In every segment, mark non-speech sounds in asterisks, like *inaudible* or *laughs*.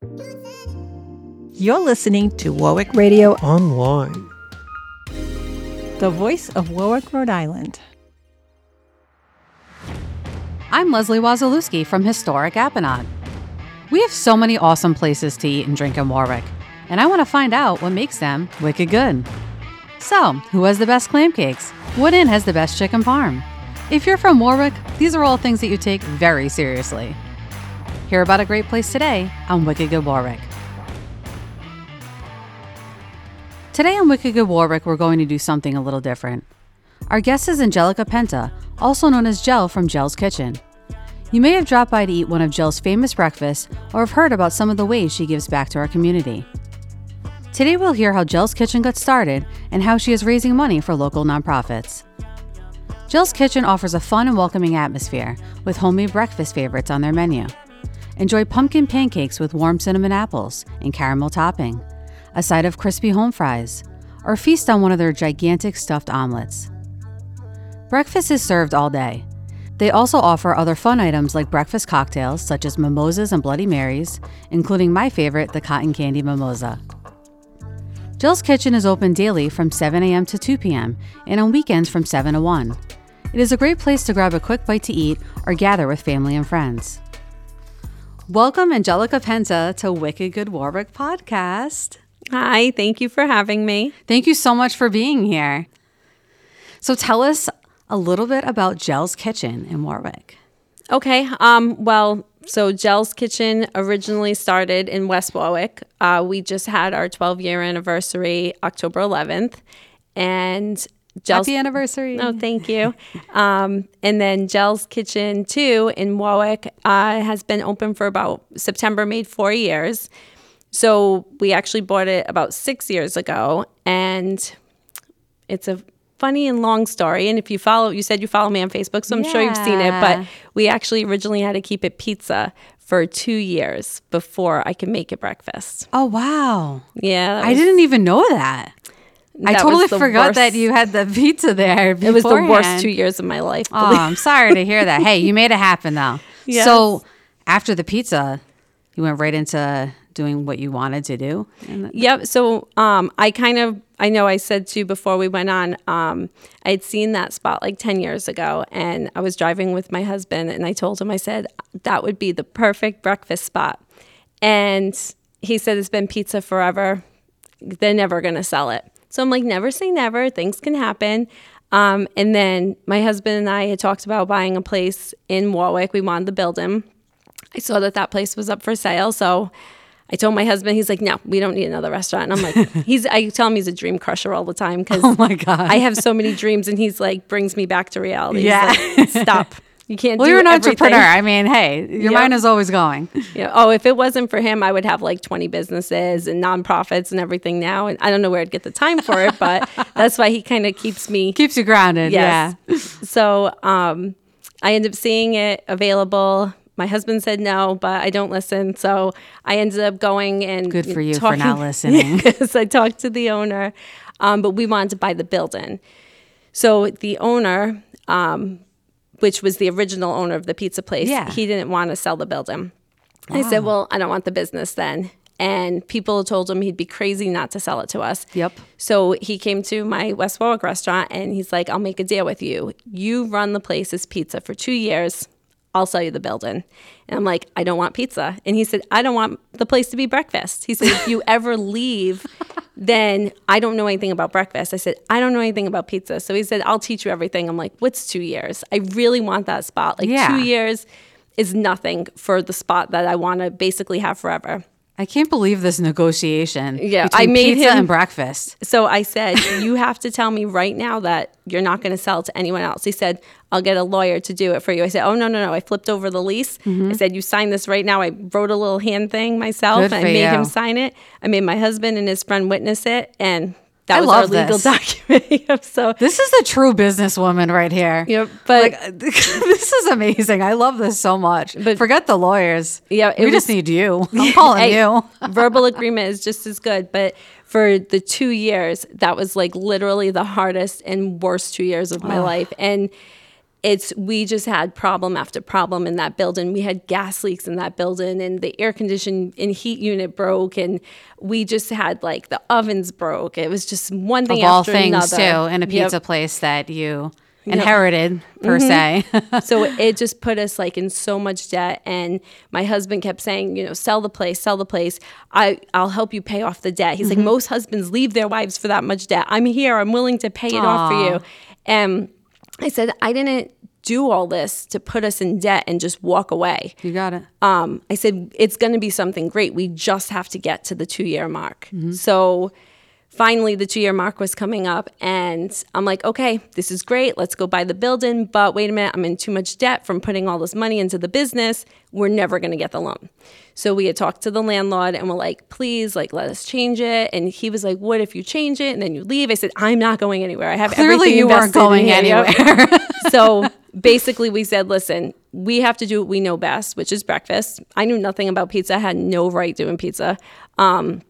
You're listening to Warwick Radio Online. the voice of Warwick, Rhode Island. I'm Leslie Wasilewski from Historic Apponaug. We have so many awesome places to eat and drink in Warwick, and I want to find out what makes them wicked good. So, who has the best clam cakes? What inn has the best chicken parm? If you're from Warwick, these are all things that you take very seriously. Hear about a great place today on Wicked Good Warwick. Today on Wicked Good Warwick, we're going to do something a little different. Our guest is Angelica Penta, also known as Gel from Gel's Kitchen. You may have dropped by to eat one of Gel's famous breakfasts or have heard about some of the ways she gives back to our community. Today we'll hear how Gel's Kitchen got started and how she is raising money for local nonprofits. Gel's Kitchen offers a fun and welcoming atmosphere with homemade breakfast favorites on their menu. Enjoy pumpkin pancakes with warm cinnamon apples and caramel topping, a side of crispy home fries, or feast on one of their gigantic stuffed omelets. Breakfast is served all day. They also offer other fun items like breakfast cocktails such as mimosas and Bloody Marys, including my favorite, the cotton candy mimosa. Gel's Kitchen is open daily from 7 a.m. to 2 p.m. and on weekends from 7 to 1. It is a great place to grab a quick bite to eat or gather with family and friends. Welcome, Angelica Penta, to Wicked Good Warwick podcast. Hi, thank you for having me. Thank you so much for being here. So, tell us a little bit about Gel's Kitchen in Warwick. Okay, um, well, so Gel's Kitchen originally started in West Warwick. Uh, we just had our 12 year anniversary October 11th, and Gel's. Happy anniversary. Oh, thank you. um, and then Gel's Kitchen 2 in Warwick uh, has been open for about September, made four years. So we actually bought it about six years ago, and it's a funny and long story. And if you follow, you said you follow me on Facebook, so I'm sure you've seen it. But we actually originally had to keep it pizza for two years before I could make it breakfast. Oh, wow. Yeah, that I didn't even know that. I totally forgot that you had the pizza there. It was the worst two years of my life. Oh, I'm sorry to hear that. Hey, you made it happen though. *laughs* Yes. So after the pizza, you went right into doing what you wanted to do. Yep. So um, I kind of, I know I said to you before we went on, um, I had seen that spot like 10 years ago and I was driving with my husband and I told him, I said, that would be the perfect breakfast spot. And he said, it's been pizza forever. They're never going to sell it. So I'm like, never say never. Things can happen. Um, and then my husband and I had talked about buying a place in Warwick. We wanted to build him. I saw that that place was up for sale. So I told my husband, he's like, no, we don't need another restaurant. And I'm like, *laughs* he's, I tell him he's a dream crusher all the time because Oh my God. I have so many dreams and he's like, brings me back to reality. Yeah. like, *laughs* Stop. You can't well, do you're an everything." entrepreneur. I mean, hey, your Yep. mind is always going. Yeah. Oh, if it wasn't for him, I would have like 20 businesses and nonprofits and everything now. And I don't know where I'd get the time for it, but *laughs* that's why he kind of keeps me Keeps you grounded. Yes. Yeah. *laughs* So um, I ended up seeing it available. My husband said no, but I don't listen. So I ended up going and Good for you for not listening. *laughs* Because I talked to the owner, um, but we wanted to buy the building. So the owner, um, which was the original owner of the pizza place, Yeah. he didn't want to sell the building. I said, oh. "Well, I don't want the business then." And people told him he'd be crazy not to sell it to us. Yep. So he came to my West Warwick restaurant and he's like, I'll make a deal with you. You run the place as pizza for two years. I'll sell you the building. And I'm like, I don't want pizza. And he said, I don't want the place to be breakfast. He said, if you ever leave, then I don't know anything about breakfast. I said, I don't know anything about pizza. So he said, I'll teach you everything. I'm like, what's two years? I really want that spot. Like Yeah. two years is nothing for the spot that I want to basically have forever. I can't believe this negotiation. Yeah, I made pizza him- and breakfast. So I said, *laughs* You have to tell me right now that you're not going to sell to anyone else. He said, I'll get a lawyer to do it for you. I said, Oh, no, no, no. I flipped over the lease. I mm-hmm. said, You sign this right now. I wrote a little hand thing myself Good and I made him sign it. I made my husband and his friend witness it. And that I was our love legal this. document. *laughs* so, This is a true businesswoman right here. know, but like *laughs* this is amazing. I love this so much. But forget the lawyers. Yeah, we just need you. *laughs* I'm calling Hey, you. verbal agreement is just as good. But for the two years, that was like literally the hardest and worst two years of my life. And it's we just had problem after problem in that building. We had gas leaks in that building, and the air condition and heat unit broke, and we just had like the ovens broke. It was just one thing Of all after things, another. too, in a Yep. pizza place that you inherited, per Mm-hmm. se. *laughs* so it just put us like in so much debt and my husband kept saying you know sell the place sell the place i i'll help you pay off the debt he's Mm-hmm. like most husbands leave their wives for that much debt i'm here i'm willing to pay it off for you and i said i didn't do all this to put us in debt and just walk away you got it. um, I said, it's going to be something great. We just have to get to the two year mark. So finally, the two year mark was coming up, and I'm like, okay, this is great. Let's go buy the building. But wait a minute, I'm in too much debt from putting all this money into the business. We're never going to get the loan. So we had talked to the landlord and we're like, please, like, let us change it. And he was like, what if you change it and then you leave? I said, I'm not going anywhere. I have Clearly everything you aren't going anywhere. *laughs* *laughs* so basically we said listen we have to do what we know best which is breakfast i knew nothing about pizza I had no right doing pizza um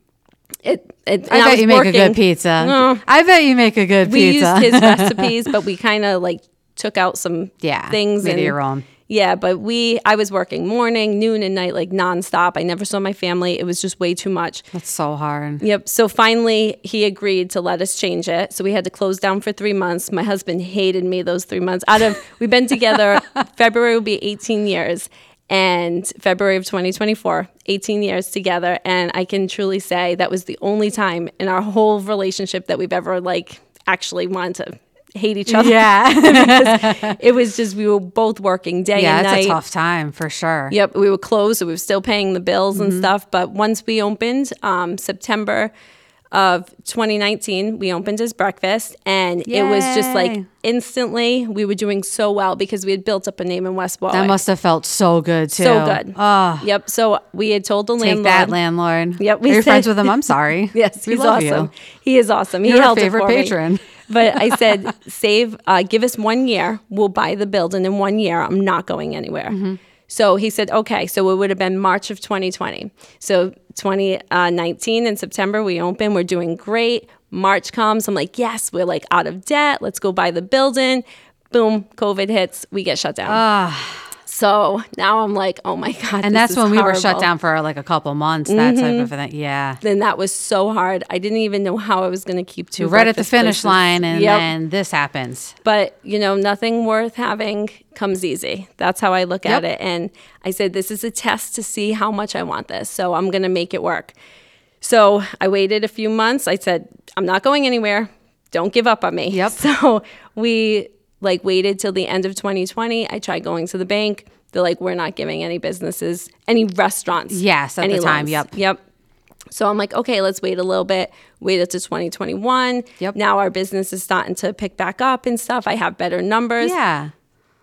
it, it I bet you make a good pizza. No. I bet you make a good we pizza. We used his *laughs* recipes but we kind of like took out some Yeah, things it and your own. yeah but we i was working morning noon and night like nonstop i never saw my family it was just way too much That's so hard. Yep. So finally, he agreed to let us change it. So we had to close down for three months. My husband hated me those three months. Out of we've been together. *laughs* February will be 18 years, and February of 2024, 18 years together. And I can truly say that was the only time in our whole relationship that we've ever like actually wanted to hate each other. Yeah. *laughs* It was just we were both working day yeah, and it's night. a tough time for sure. Yep, we were closed, so we were still paying the bills and Mm-hmm. stuff. But once we opened, um, September of 2019, we opened as breakfast, and it was just like instantly we were doing so well because we had built up a name in West Warwick. That must have felt so good too. so good. Oh, yep. So we had told the take landlord. that, landlord. Yep, we Are friends with him? I'm sorry. *laughs* Yes, we he's love awesome. you. He is awesome. He You're our held favorite it for me. patron. *laughs* But I *laughs* said, save, uh, give us one year. We'll buy the building in one year. I'm not going anywhere. Mm-hmm. So he said, okay. So it would have been March of 2020. So 2019 in September, we open. We're doing great. March comes. I'm like, yes, we're like out of debt. Let's go buy the building. Boom, COVID hits. We get shut down. Ah. So now I'm like, oh my God. And that's when we were shut. Mm-hmm. down for like a couple months. That type of thing. Yeah. Then that was so hard. I didn't even know how I was going to keep two. You're right at the finish places. line, and Yep. then this happens. But you know, nothing worth having comes easy. That's how I look at it. And I said, this is a test to see how much I want this. So I'm going to make it work. So I waited a few months. I said, I'm not going anywhere. Don't give up on me. Yep. *laughs* So we like waited till the end of 2020. I tried going to the bank. They're like, we're not giving any businesses, any restaurants. Yes, at any the time, loans." yep. Yep. So I'm like, okay, let's wait a little bit. Wait to 2021. Yep. Now our business is starting to pick back up and stuff. I have better numbers. Yeah.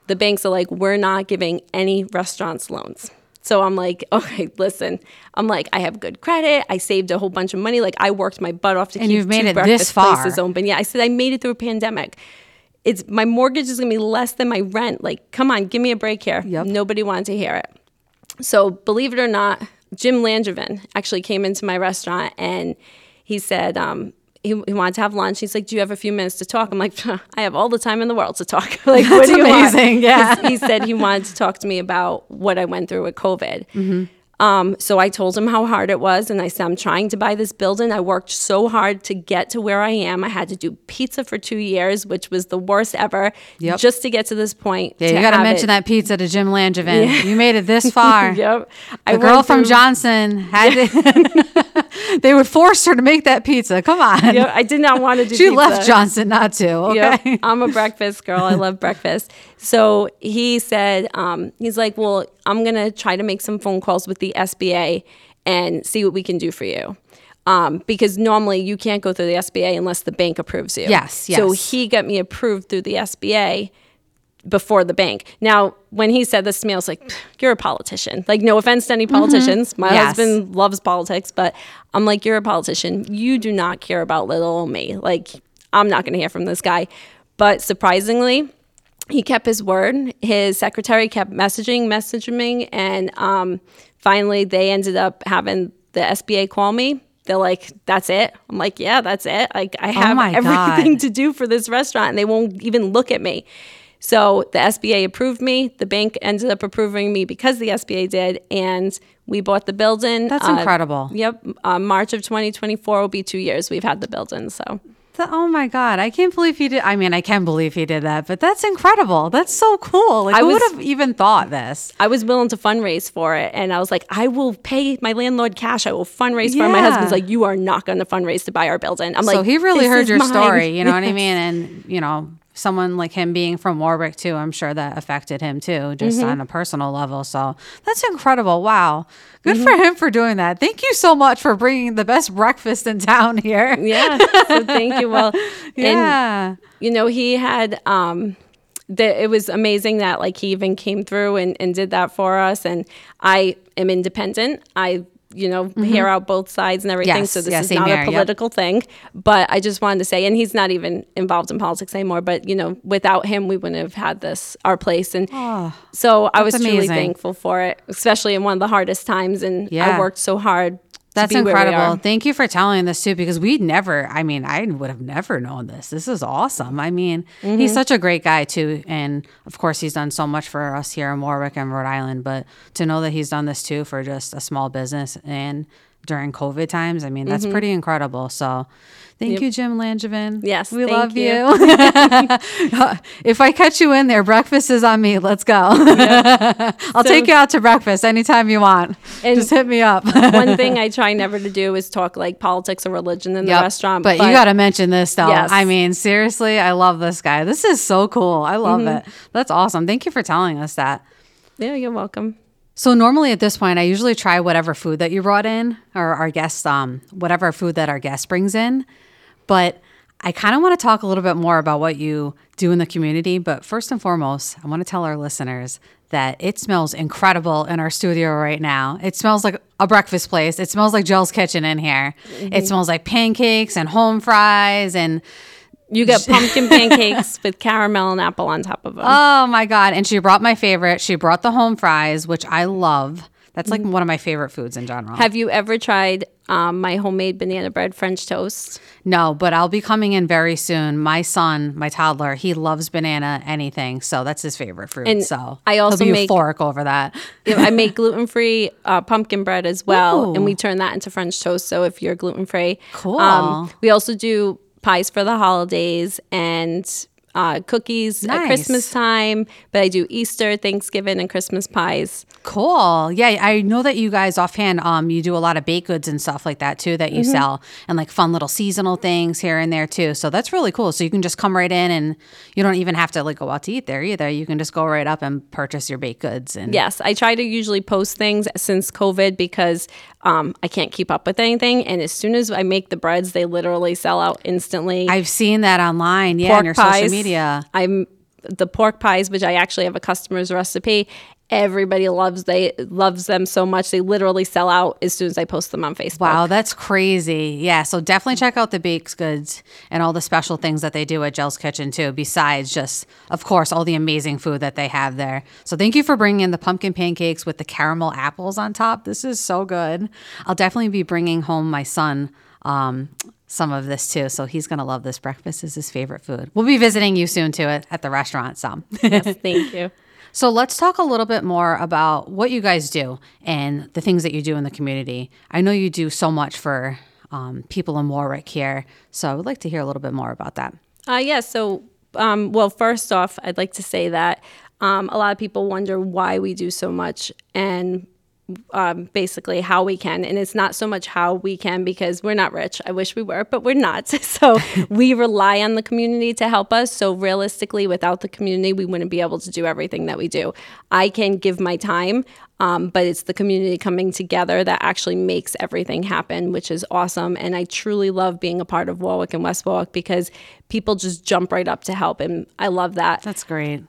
The banks are like, we're not giving any restaurants loans. So I'm like, *laughs* okay, listen. I'm like, I have good credit. I saved a whole bunch of money. Like I worked my butt off to And keep you've made two it this breakfast far. places open. Yeah, I said I made it through a pandemic. It's my mortgage is gonna be less than my rent. Like, come on, give me a break here. Yep. Nobody wanted to hear it. So believe it or not, Jim Langevin actually came into my restaurant and he said um, he, he wanted to have lunch. He's like, "Do you have a few minutes to talk?" I'm like, "I have all the time in the world to talk." *laughs* like, what That's do you want? amazing, yeah. He said he wanted to talk to me about what I went through with COVID. Mm-hmm. Um, so I told him how hard it was, and I said, I'm trying to buy this building. I worked so hard to get to where I am. I had to do pizza for two years, which was the worst ever, Yep. just to get to this point. Yeah, you got to mention it. that pizza to Jim Langevin. *laughs* You made it this far. *laughs* Yep. I The girl from through- Johnson had to, *laughs* *laughs* they would force her to make that pizza. Come on. Yep, I did not want to do *laughs* She pizza. left Johnson not to. Okay. Yep, I'm a breakfast girl. I love breakfast. So he said, um, he's like, well, I'm going to try to make some phone calls with the SBA and see what we can do for you. Um, because normally you can't go through the SBA unless the bank approves you. Yes, yes. So he got me approved through the SBA before the bank. Now, when he said this to me, I was like, you're a politician. Like, no offense to any politicians. My Mm-hmm. Yes. husband loves politics, but I'm like, you're a politician. You do not care about little old me. Like, I'm not going to hear from this guy. But surprisingly, he kept his word. His secretary kept messaging, messaging me, and um, finally they ended up having the SBA call me. They're like, "That's it." I'm like, "Yeah, that's it." Like I have Oh everything God. *laughs* to do for this restaurant, and they won't even look at me. So the SBA approved me. The bank ended up approving me because the SBA did, and we bought the building. That's Uh, incredible. Yep, uh, March of 2024 will be two years we've had the building. So Th- Oh my God. I can't believe he did. I mean, I can believe he did that, but that's incredible. That's so cool. Like, I would have even thought this? I was willing to fundraise for it, and I was like, I will pay my landlord cash. I will fundraise for it. My husband's like, you are not going to fundraise to buy our building. I'm so like, so he really "This heard your mine." story. You know what I *laughs* mean? And, you know, someone like him being from Warwick, too, I'm sure that affected him, too, just Mm-hmm. on a personal level. So that's incredible. Wow. Good Mm-hmm. for him for doing that. Thank you so much for bringing the best breakfast in town here. yeah. So thank you. Well, *laughs* and Yeah. you know, he had um the, it was amazing that like he even came through and, and did that for us. And I am independent. I you know hear out both sides and everything. Mm-hmm. Yes. so this Yeah, is not here. a Yep. political thing. But I just wanted to say, and he's not even involved in politics anymore. But you know, without him, we wouldn't have had this our place. And so I was that's truly thankful for it, especially in one of the hardest times. And Yeah. I worked so hard. That's to be where we incredible. Thank you for telling this too, because we'd never, I mean, I would have never known this. This is awesome. I mean, Mm-hmm. he's such a great guy too. And of course, he's done so much for us here in Warwick and Rhode Island. But to know that he's done this too for just a small business and during COVID times, I mean, that's pretty incredible. So thank you, Jim Langevin. Mm-hmm. Yes, we love you. you. *laughs* *laughs* if I catch you in there, breakfast is on me. Let's go. *laughs* I'll take you out to breakfast anytime you want. Just hit me up. one thing I try never to do is talk like politics or religion in Yep. the restaurant. But, you got to mention this though. Yes. I mean, seriously, I love this guy. This is so cool. I love Mm-hmm. it. That's awesome. Thank you for telling us that. Yeah, you're welcome. So normally at this point, I usually try whatever food that you brought in, or our guests, um, whatever food that our guest brings in. But I kind of want to talk a little bit more about what you do in the community. But first and foremost, I want to tell our listeners that it smells incredible in our studio right now. It smells like a breakfast place. It smells like Gel's Kitchen in here. It smells like pancakes and home fries and You got *laughs* pumpkin pancakes with caramel and apple on top of them. Oh my god! And she brought my favorite. She brought the home fries, which I love. That's Mm-hmm. like one of my favorite foods in general. Have you ever tried um, my homemade banana bread French toast? no, but I'll be coming in very soon. My son, my toddler, he loves banana anything, so that's his favorite fruit. And so I also he'll be make- euphoric over that. *laughs* I make gluten free uh, pumpkin bread as well, and we turn that into French toast. So if you're gluten free, Cool. we also do pies for the holidays and uh, cookies Nice. at Christmas time. But I do Easter, Thanksgiving, and Christmas pies. Cool. Yeah, I know that you guys offhand, um, you do a lot of baked goods and stuff like that too that you sell, and like fun little seasonal things here and there too. So that's really cool. So you can just come right in, and you don't even have to like go out to eat there either. You can just go right up and purchase your baked goods. And Yes, I try to usually post things since COVID because um, I can't keep up with anything. And as soon as I make the breads, they literally sell out instantly. I've seen that online. Yeah, on your social media. I'm the pork pies, which I actually have a customer's recipe. Everybody loves they loves them so much they literally sell out as soon as I post them on Facebook. Wow, that's crazy. Yeah, so definitely check out the baked goods and all the special things that they do at Gel's Kitchen too, besides just, of course, all the amazing food that they have there. So thank you for bringing in the pumpkin pancakes with the caramel apples on top. This is so good. I'll definitely be bringing home my son um, some of this too. So he's going to love this. Breakfast is his favorite food. We'll be visiting you soon too at, at the restaurant. Some. Yes, *laughs* thank you. So let's talk a little bit more about what you guys do and the things that you do in the community. I know you do so much for um, people in Warwick here, so I would like to hear a little bit more about that. Uh, yeah. So, um, well, first off, I'd like to say that um, a lot of people wonder why we do so much and um, basically how we can. And it's not so much how we can because we're not rich. I wish we were, but we're not. *laughs* So *laughs* we rely on the community to help us. So realistically, without the community, we wouldn't be able to do everything that we do. I can give my time. Um, but it's the community coming together that actually makes everything happen, which is awesome. And I truly love being a part of Warwick and West Warwick because people just jump right up to help. And I love that. That's great.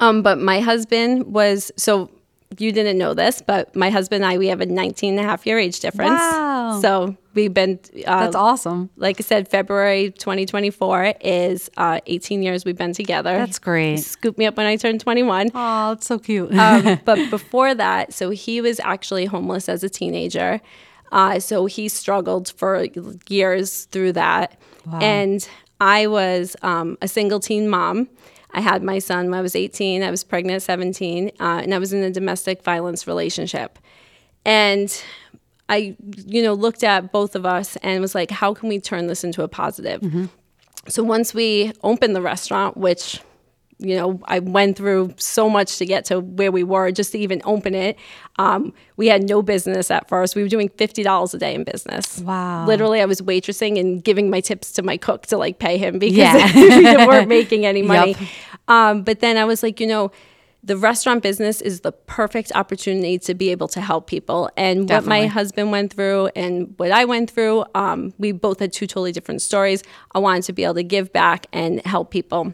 Um, but my husband was so you didn't know this, but my husband and I we have a 19 and a half year age difference. Wow. So we've been uh, That's awesome. like I said, February 2024 is uh, 18 years we've been together. That's great. Scooped me up when I turned 21. Oh, it's so cute. Um, *laughs* but before that, so he was actually homeless as a teenager. Uh, so he struggled for years through that. And I was um, a single teen mom. I had my son when I was 18. I was pregnant at 17, uh, and I was in a domestic violence relationship. And I, you know, looked at both of us and was like, how can we turn this into a positive? So once we opened the restaurant, which you know, I went through so much to get to where we were just to even open it. Um, we had no business at first. We were doing fifty dollars a day in business. Wow. Literally, I was waitressing and giving my tips to my cook to like pay him *laughs* because Yeah. *laughs* we weren't making any *laughs* money. Yup. Um, but then I was like, you know, the restaurant business is the perfect opportunity to be able to help people. And what my husband went through and what I went through, um, we both had two totally different stories. I wanted to be able to give back and help people.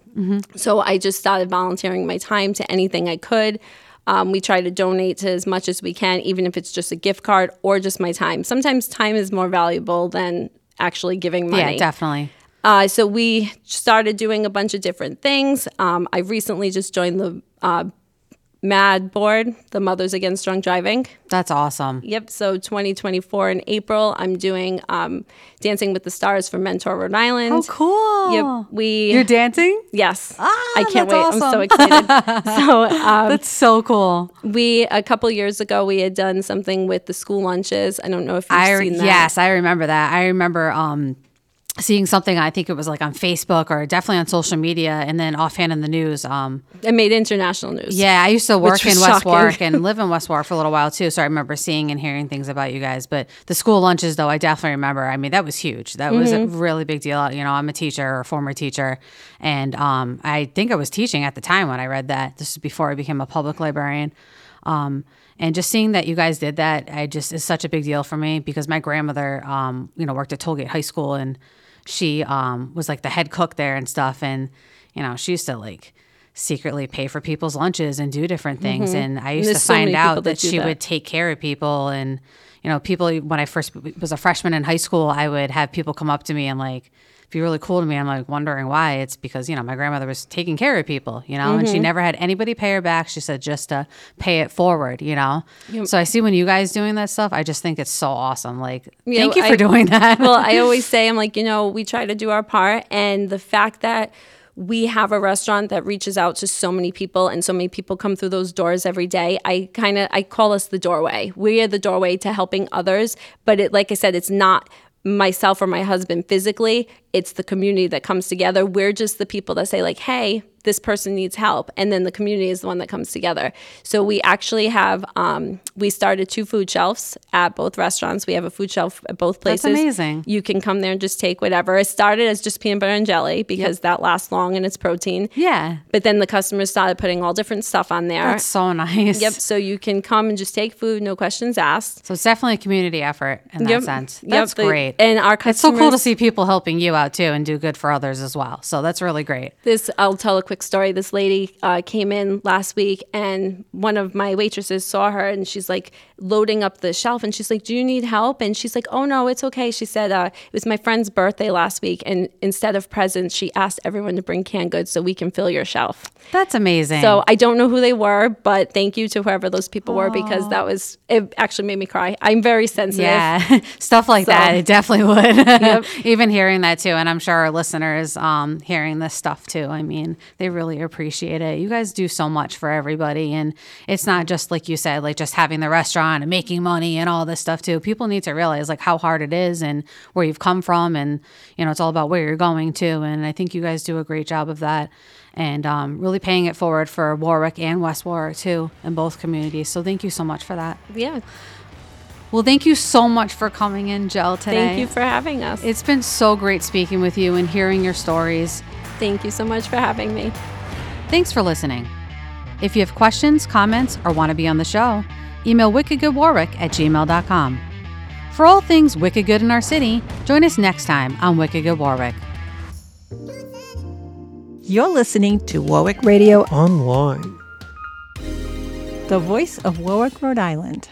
So I just started volunteering my time to anything I could. Um, we try to donate to as much as we can, even if it's just a gift card or just my time. Sometimes time is more valuable than actually giving money. Yeah, definitely. Uh, so we started doing a bunch of different things. Um, I recently just joined the uh, MADD board, the Mothers Against Drunk Driving. That's awesome. Yep. So 2024 in April, I'm doing um, Dancing with the Stars for Mentor Rhode Island. Oh, cool. Yep. We You're dancing? yes. Ah, I can't wait. I'm so excited. *laughs* so um, That's so cool. we a couple years ago we had done something with the school lunches. I don't know if you've I seen that. yes, I remember that. I remember um seeing something I think it was like on Facebook or definitely on social media and then offhand in the news. Um It made international news. yeah, I used to work in West shocking. Warwick and *laughs* live in West Warwick for a little while too. So I remember seeing and hearing things about you guys. But the school lunches though, I definitely remember. I mean, that was huge. That was Mm-hmm. a really big deal. You know, I'm a teacher or a former teacher. And um I think I was teaching at the time when I read that. This is before I became a public librarian. Um, and just seeing that you guys did that, I just is such a big deal for me because my grandmother, um, you know, worked at Tollgate High School and she um, was like the head cook there and stuff. And you know, she used to like secretly pay for people's lunches and do different things. And I used Mm-hmm. To find many out that, that she that. would take care of people and you know, people when I first was a freshman in high school, I would have people come up to me and like be really cool to me. I'm like wondering why. It's because, you know, my grandmother was taking care of people, you know, and Mm-hmm. she never had anybody pay her back. She said just to pay it forward, you know. So I see when you guys doing that stuff, I just think it's so awesome. Like, You thank know, you for I- doing that. well, I *laughs* always say, I'm like, you know, we try to do our part. And the fact that we have a restaurant that reaches out to so many people and so many people come through those doors every day, I kind of, I call us the doorway. We are the doorway to helping others. But it, like I said, it's not myself or my husband physically it's the community that comes together. We're just the people that say like hey this person needs help and then the community is the one that comes together so we actually have um, we started two food shelves at both restaurants we have a food shelf at both places That's amazing. you can come there and just take whatever it started as just peanut butter and jelly because that lasts long and it's protein yeah. but then the customers started putting all different stuff on there That's so nice. yep so you can come and just take food no questions asked So it's definitely a community effort in that Yep. sense. That's the- great. and our customers it's so cool to see people helping you out too and do good for others as well. So that's really great. This I'll tell a quick story. This lady uh, came in last week, and one of my waitresses saw her, and she's like loading up the shelf, and she's like, "Do you need help?" And she's like, "Oh no, it's okay." She said, uh, "It was my friend's birthday last week, and instead of presents, she asked everyone to bring canned goods so we can fill your shelf." That's amazing. So I don't know who they were, but thank you to whoever those people were because that was it. Actually made me cry. I'm very sensitive. Yeah, *laughs* stuff like So- that. It definitely would. *laughs* *laughs* Even hearing that too, and I'm sure our listeners um, hearing this stuff too. I mean, they really appreciate it. You guys do so much for everybody, and it's not just like you said, like just having the restaurant and making money and all this stuff too. People need to realize like how hard it is and where you've come from, and you know it's all about where you're going to. And I think you guys do a great job of that. And um, really paying it forward for Warwick and West Warwick too, in both communities. So thank you so much for that. Yeah. Well, thank you so much for coming in, Gel, today. Thank you for having us. It's been so great speaking with you and hearing your stories. Thank you so much for having me. Thanks for listening. If you have questions, comments, or want to be on the show, email wickedgoodwarwick at gmail.com. For all things Wicked Good in our city, join us next time on Wicked Good Warwick. You're listening to Warwick Radio, online. the voice of Warwick, Rhode Island.